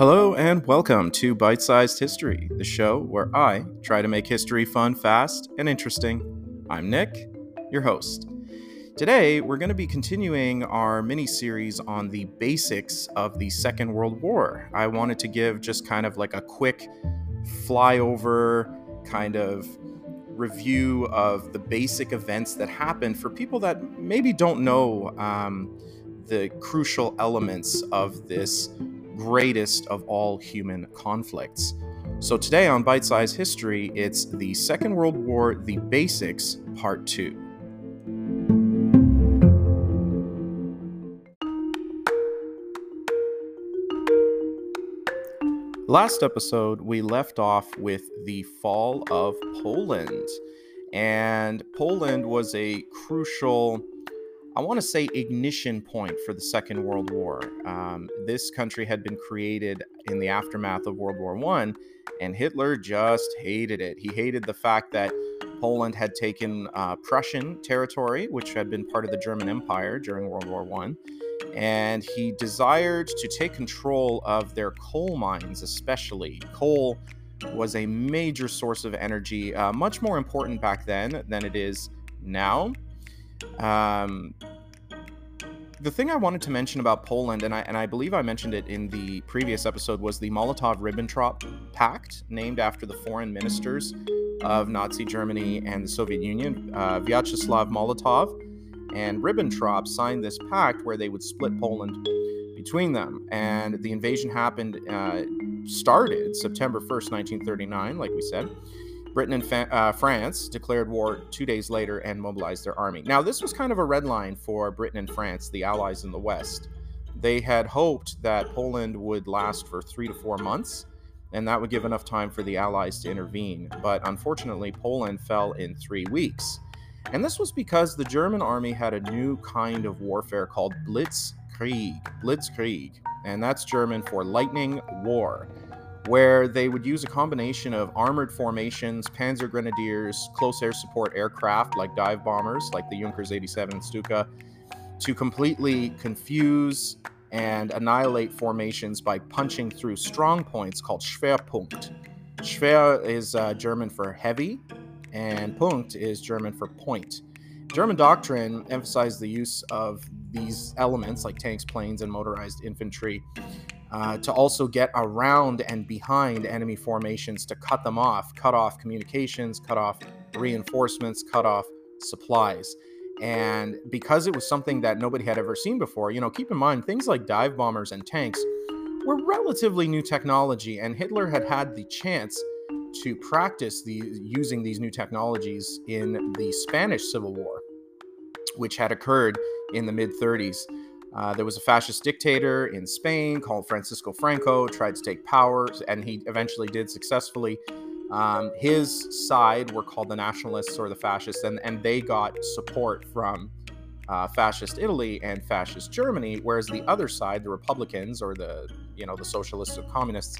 Hello, and welcome to Bite Sized History, the show where I try to make history fun, fast, and interesting. I'm Nick, your host. Today, we're going to be continuing our mini series on the basics of the Second World War. I wanted to give just kind of like a quick flyover kind of review of the basic events that happened for people that maybe don't know um, the crucial elements of this greatest of all human conflicts. So, today on Bite Size History, it's the Second World War The Basics, Part 2. Last episode, we left off with the fall of Poland. And Poland was a crucial I want to say ignition point for the Second World War. Um, this country had been created in the aftermath of World War One, and Hitler just hated it. He hated the fact that Poland had taken uh, Prussian territory, which had been part of the German Empire during World War One, and he desired to take control of their coal mines, especially coal was a major source of energy, uh, much more important back then than it is now. Um, the thing I wanted to mention about Poland, and I and I believe I mentioned it in the previous episode, was the Molotov-Ribbentrop Pact, named after the foreign ministers of Nazi Germany and the Soviet Union. Uh, Vyacheslav Molotov and Ribbentrop signed this pact where they would split Poland between them, and the invasion happened uh, started September 1st, 1939, like we said. Britain and fa- uh, France declared war two days later and mobilized their army. Now, this was kind of a red line for Britain and France, the allies in the West. They had hoped that Poland would last for three to four months, and that would give enough time for the allies to intervene. But unfortunately, Poland fell in three weeks. And this was because the German army had a new kind of warfare called Blitzkrieg. Blitzkrieg. And that's German for lightning war where they would use a combination of armored formations, panzer grenadiers, close air support aircraft like dive bombers, like the Junkers 87 and Stuka, to completely confuse and annihilate formations by punching through strong points called Schwerpunkt. Schwer is uh, German for heavy, and Punkt is German for point. German doctrine emphasized the use of these elements like tanks, planes, and motorized infantry uh, to also get around and behind enemy formations to cut them off, cut off communications, cut off reinforcements, cut off supplies. And because it was something that nobody had ever seen before, you know, keep in mind things like dive bombers and tanks were relatively new technology, and Hitler had had the chance to practice the using these new technologies in the Spanish Civil War, which had occurred in the mid 30s. Uh, there was a fascist dictator in Spain called Francisco Franco, tried to take power, and he eventually did successfully. Um, his side were called the nationalists or the fascists, and, and they got support from uh, fascist Italy and fascist Germany, whereas the other side, the Republicans or the you know the socialists or communists,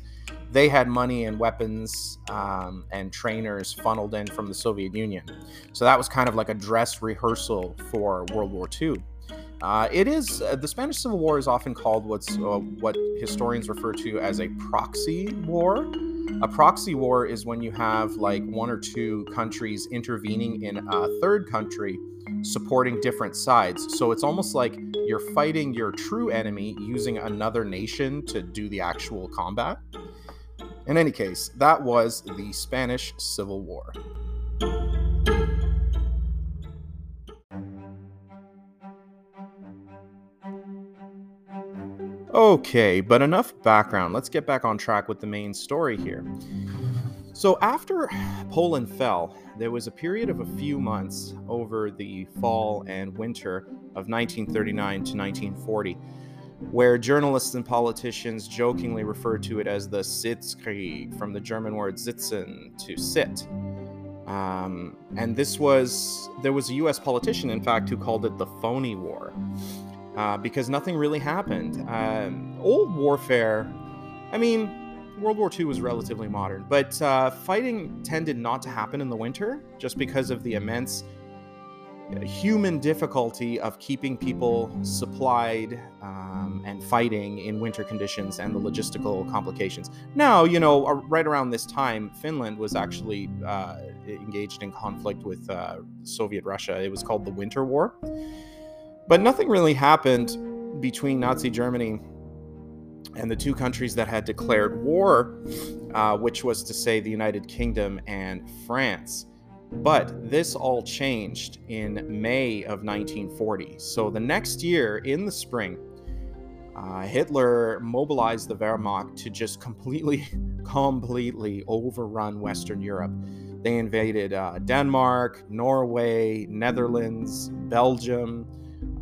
they had money and weapons um, and trainers funneled in from the Soviet Union. So that was kind of like a dress rehearsal for World War II. Uh, it is uh, the Spanish Civil War is often called what's uh, what historians refer to as a proxy war. A proxy war is when you have like one or two countries intervening in a third country supporting different sides. So it's almost like you're fighting your true enemy using another nation to do the actual combat. In any case, that was the Spanish Civil War. Okay, but enough background. Let's get back on track with the main story here. So, after Poland fell, there was a period of a few months over the fall and winter of 1939 to 1940 where journalists and politicians jokingly referred to it as the Sitzkrieg, from the German word sitzen, to sit. Um, and this was, there was a US politician, in fact, who called it the phony war uh, because nothing really happened. Um, old warfare, I mean, World War II was relatively modern, but uh, fighting tended not to happen in the winter just because of the immense human difficulty of keeping people supplied um, and fighting in winter conditions and the logistical complications. Now, you know, right around this time, Finland was actually uh, engaged in conflict with uh, Soviet Russia. It was called the Winter War. But nothing really happened between Nazi Germany and the two countries that had declared war, uh, which was to say the United Kingdom and France. But this all changed in May of 1940. So the next year, in the spring, uh, Hitler mobilized the Wehrmacht to just completely, completely overrun Western Europe. They invaded uh, Denmark, Norway, Netherlands, Belgium,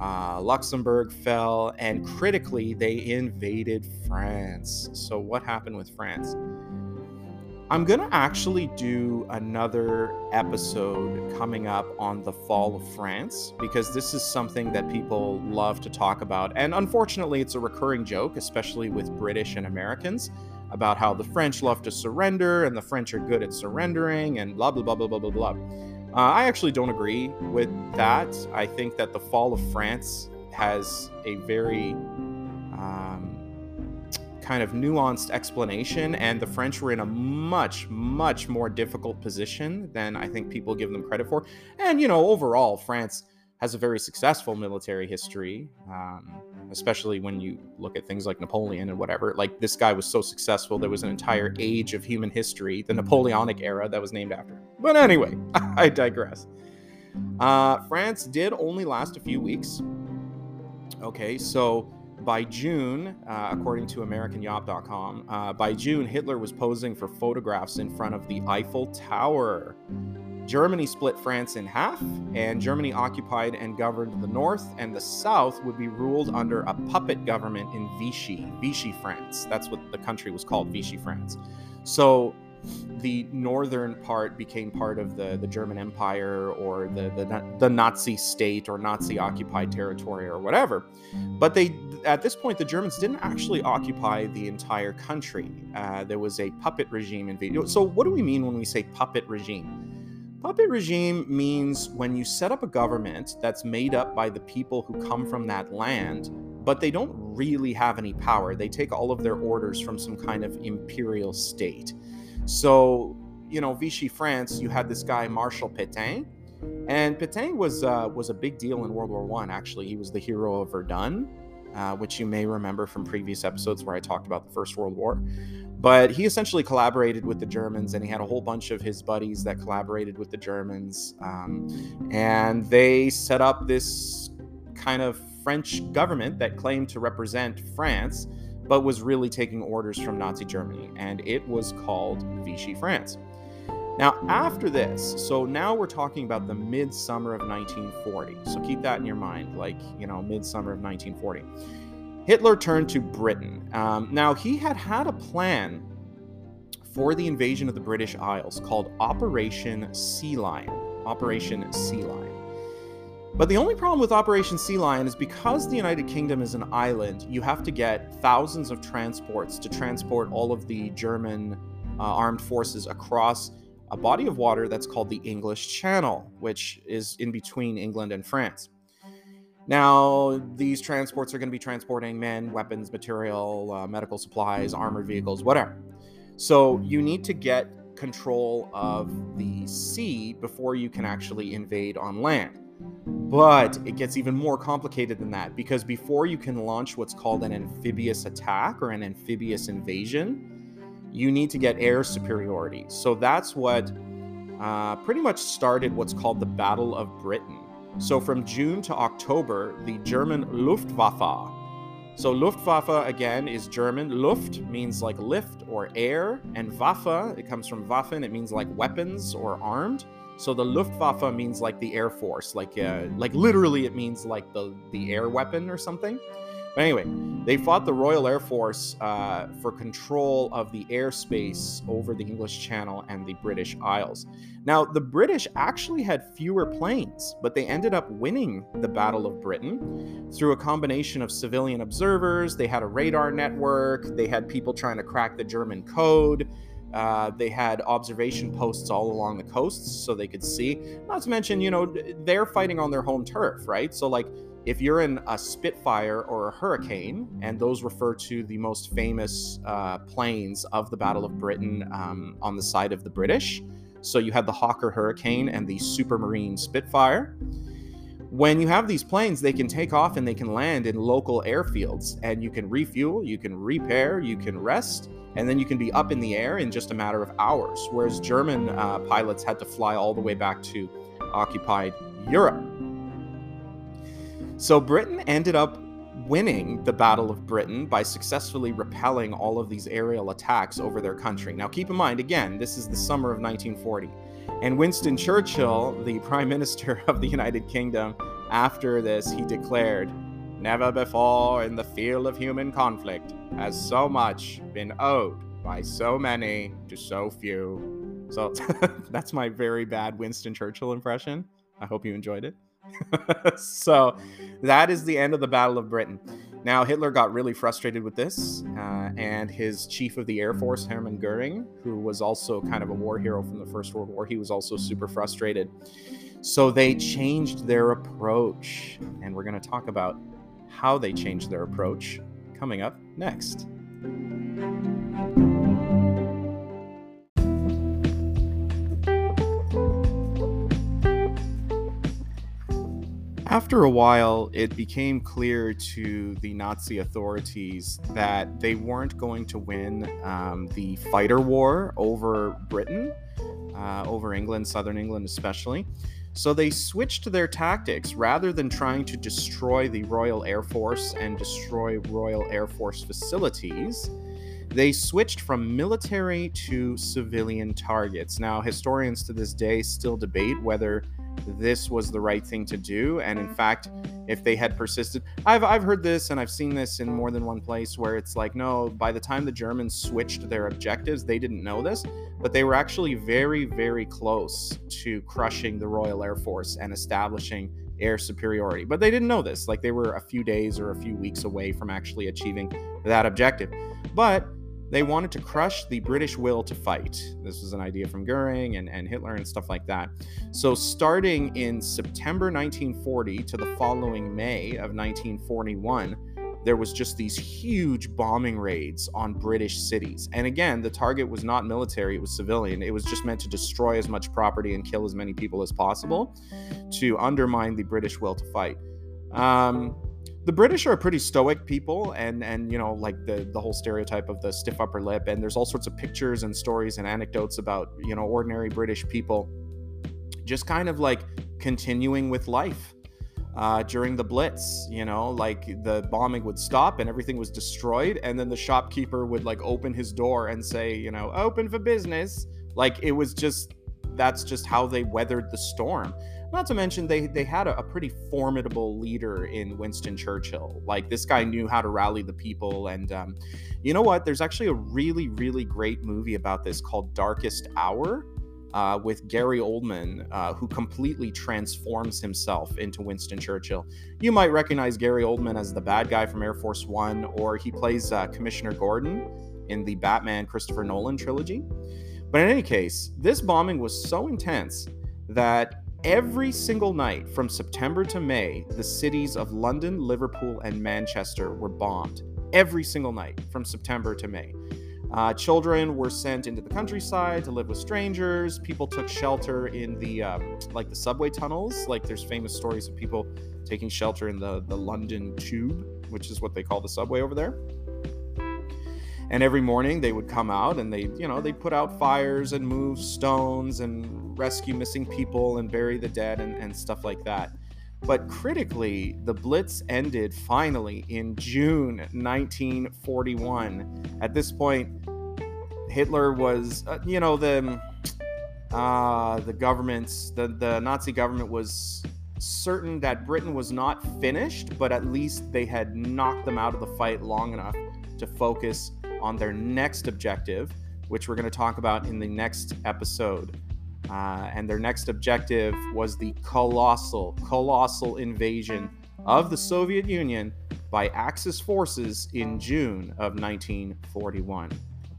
uh, Luxembourg fell, and critically, they invaded France. So, what happened with France? I'm going to actually do another episode coming up on the fall of France because this is something that people love to talk about. And unfortunately, it's a recurring joke, especially with British and Americans, about how the French love to surrender and the French are good at surrendering and blah, blah, blah, blah, blah, blah, blah. Uh, I actually don't agree with that. I think that the fall of France has a very um, kind of nuanced explanation, and the French were in a much, much more difficult position than I think people give them credit for. And, you know, overall, France has a very successful military history, um, especially when you look at things like Napoleon and whatever. Like, this guy was so successful, there was an entire age of human history, the Napoleonic era, that was named after. Him. But anyway, I digress. Uh, France did only last a few weeks. Okay, so by June, uh, according to AmericanYawp.com, uh, by June, Hitler was posing for photographs in front of the Eiffel Tower. Germany split France in half, and Germany occupied and governed the north, and the south would be ruled under a puppet government in Vichy, Vichy France. That's what the country was called, Vichy France. So the northern part became part of the, the German Empire or the, the, the Nazi state or Nazi occupied territory or whatever. But they at this point the Germans didn't actually occupy the entire country. Uh, there was a puppet regime in Vichy. So what do we mean when we say puppet regime? Puppet regime means when you set up a government that's made up by the people who come from that land, but they don't really have any power. They take all of their orders from some kind of imperial state. So, you know, Vichy France, you had this guy Marshal Pétain, and Pétain was uh, was a big deal in World War One. Actually, he was the hero of Verdun, uh, which you may remember from previous episodes where I talked about the First World War. But he essentially collaborated with the Germans, and he had a whole bunch of his buddies that collaborated with the Germans, um, and they set up this kind of French government that claimed to represent France but was really taking orders from Nazi Germany, and it was called Vichy France. Now, after this, so now we're talking about the midsummer of 1940. So keep that in your mind, like, you know, midsummer of 1940. Hitler turned to Britain. Um, now, he had had a plan for the invasion of the British Isles called Operation Sea Lion. Operation Sea Lion. But the only problem with Operation Sea Lion is because the United Kingdom is an island, you have to get thousands of transports to transport all of the German uh, armed forces across a body of water that's called the English Channel, which is in between England and France. Now, these transports are going to be transporting men, weapons, material, uh, medical supplies, armored vehicles, whatever. So you need to get control of the sea before you can actually invade on land. But it gets even more complicated than that because before you can launch what's called an amphibious attack or an amphibious invasion, you need to get air superiority. So that's what uh, pretty much started what's called the Battle of Britain. So from June to October, the German Luftwaffe. So Luftwaffe again is German. Luft means like lift or air, and Waffe, it comes from Waffen, it means like weapons or armed. So the Luftwaffe means like the air force, like uh, like literally it means like the the air weapon or something. But anyway, they fought the Royal Air Force uh, for control of the airspace over the English Channel and the British Isles. Now, the British actually had fewer planes, but they ended up winning the Battle of Britain through a combination of civilian observers. They had a radar network. They had people trying to crack the German code. Uh, they had observation posts all along the coasts so they could see. Not to mention, you know, they're fighting on their home turf, right? So, like, if you're in a Spitfire or a Hurricane, and those refer to the most famous uh, planes of the Battle of Britain um, on the side of the British. So you had the Hawker Hurricane and the Supermarine Spitfire. When you have these planes, they can take off and they can land in local airfields, and you can refuel, you can repair, you can rest, and then you can be up in the air in just a matter of hours. Whereas German uh, pilots had to fly all the way back to occupied Europe. So Britain ended up winning the Battle of Britain by successfully repelling all of these aerial attacks over their country. Now, keep in mind, again, this is the summer of 1940. And Winston Churchill, the Prime Minister of the United Kingdom, after this, he declared, Never before in the field of human conflict has so much been owed by so many to so few. So that's my very bad Winston Churchill impression. I hope you enjoyed it. so that is the end of the Battle of Britain. Now, Hitler got really frustrated with this, uh, and his chief of the Air Force, Hermann Goering, who was also kind of a war hero from the First World War, he was also super frustrated. So they changed their approach, and we're going to talk about how they changed their approach coming up next. After a while, it became clear to the Nazi authorities that they weren't going to win um, the fighter war over Britain, uh, over England, southern England especially. So they switched their tactics. Rather than trying to destroy the Royal Air Force and destroy Royal Air Force facilities, they switched from military to civilian targets. Now, historians to this day still debate whether this was the right thing to do. And in mm-hmm. fact, if they had persisted, I've, I've heard this and I've seen this in more than one place where it's like, no, by the time the Germans switched their objectives, they didn't know this, but they were actually very, very close to crushing the Royal Air Force and establishing air superiority. But they didn't know this. Like they were a few days or a few weeks away from actually achieving that objective. But they wanted to crush the British will to fight. This was an idea from Goering and, and Hitler and stuff like that. So, starting in September 1940 to the following May of 1941, there was just these huge bombing raids on British cities. And again, the target was not military, it was civilian. It was just meant to destroy as much property and kill as many people as possible to undermine the British will to fight. Um, the British are a pretty stoic people, and and you know like the the whole stereotype of the stiff upper lip, and there's all sorts of pictures and stories and anecdotes about you know ordinary British people, just kind of like continuing with life. Uh, during the Blitz, you know, like the bombing would stop and everything was destroyed, and then the shopkeeper would like open his door and say, you know, open for business. Like it was just that's just how they weathered the storm. Not to mention, they they had a, a, pretty formidable leader in Winston Churchill. Like this guy knew how to rally the people, and um, you know what? There's actually a really really great movie about this called Darkest Hour. Uh, with Gary Oldman, uh, who completely transforms himself into Winston Churchill. You might recognize Gary Oldman as the bad guy from Air Force One, or he plays uh, Commissioner Gordon in the Batman Christopher Nolan trilogy. But in any case, this bombing was so intense that Every single night from September to May, the cities of London, Liverpool, and Manchester were bombed. Every single night from September to May. Uh, children were sent into the countryside to live with strangers. People took shelter in the um, like the subway tunnels. Like there's famous stories of people taking shelter in the the London Tube, which is what they call the subway over there. And every morning they would come out and they, you know, they'd put out fires and move stones and rescue missing people and bury the dead and, and stuff like that. But critically, the Blitz ended finally in June 1941. At this point, Hitler was, uh, you know, the uh, the government, the, the Nazi government was certain that Britain was not finished, but at least they had knocked them out of the fight long enough to focus on their next objective, which we're going to talk about in the next episode. Uh, and their next objective was the colossal, colossal invasion of the Soviet Union by Axis forces in June of 1941.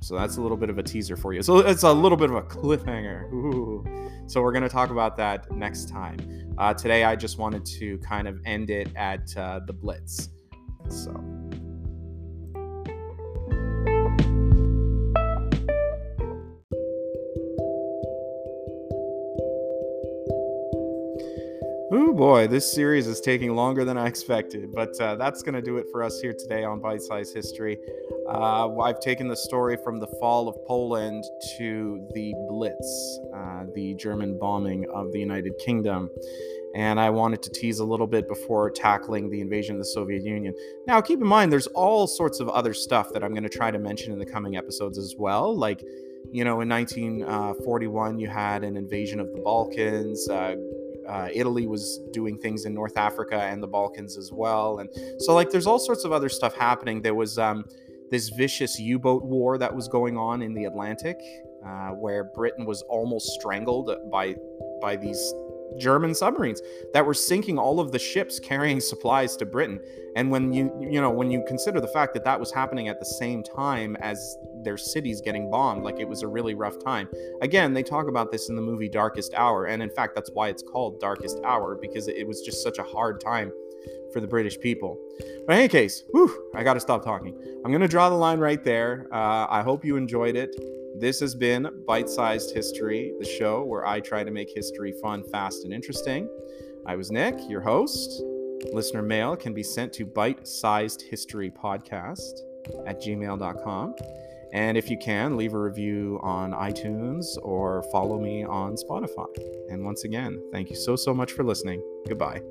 So that's a little bit of a teaser for you. So it's a little bit of a cliffhanger. Ooh. So we're going to talk about that next time. Uh, today, I just wanted to kind of end it at uh, the Blitz. So. Boy, this series is taking longer than I expected, but uh, that's going to do it for us here today on Bite Size History. Uh, I've taken the story from the fall of Poland to the Blitz, uh, the German bombing of the United Kingdom. And I wanted to tease a little bit before tackling the invasion of the Soviet Union. Now, keep in mind, there's all sorts of other stuff that I'm going to try to mention in the coming episodes as well. Like, you know, in 1941, uh, you had an invasion of the Balkans. Uh, uh, Italy was doing things in North Africa and the Balkans as well. And so, like, there's all sorts of other stuff happening. There was um, this vicious U boat war that was going on in the Atlantic, uh, where Britain was almost strangled by by these German submarines that were sinking all of the ships carrying supplies to Britain. And when you you know when you consider the fact that that was happening at the same time as their cities getting bombed, like it was a really rough time. Again, they talk about this in the movie Darkest Hour, and in fact, that's why it's called Darkest Hour because it was just such a hard time for the British people. But in any case, whew, I got to stop talking. I'm going to draw the line right there. Uh, I hope you enjoyed it. This has been Bite Sized History, the show where I try to make history fun, fast, and interesting. I was Nick, your host. Listener mail can be sent to bite sized history podcast at gmail.com. And if you can, leave a review on iTunes or follow me on Spotify. And once again, thank you so, so much for listening. Goodbye.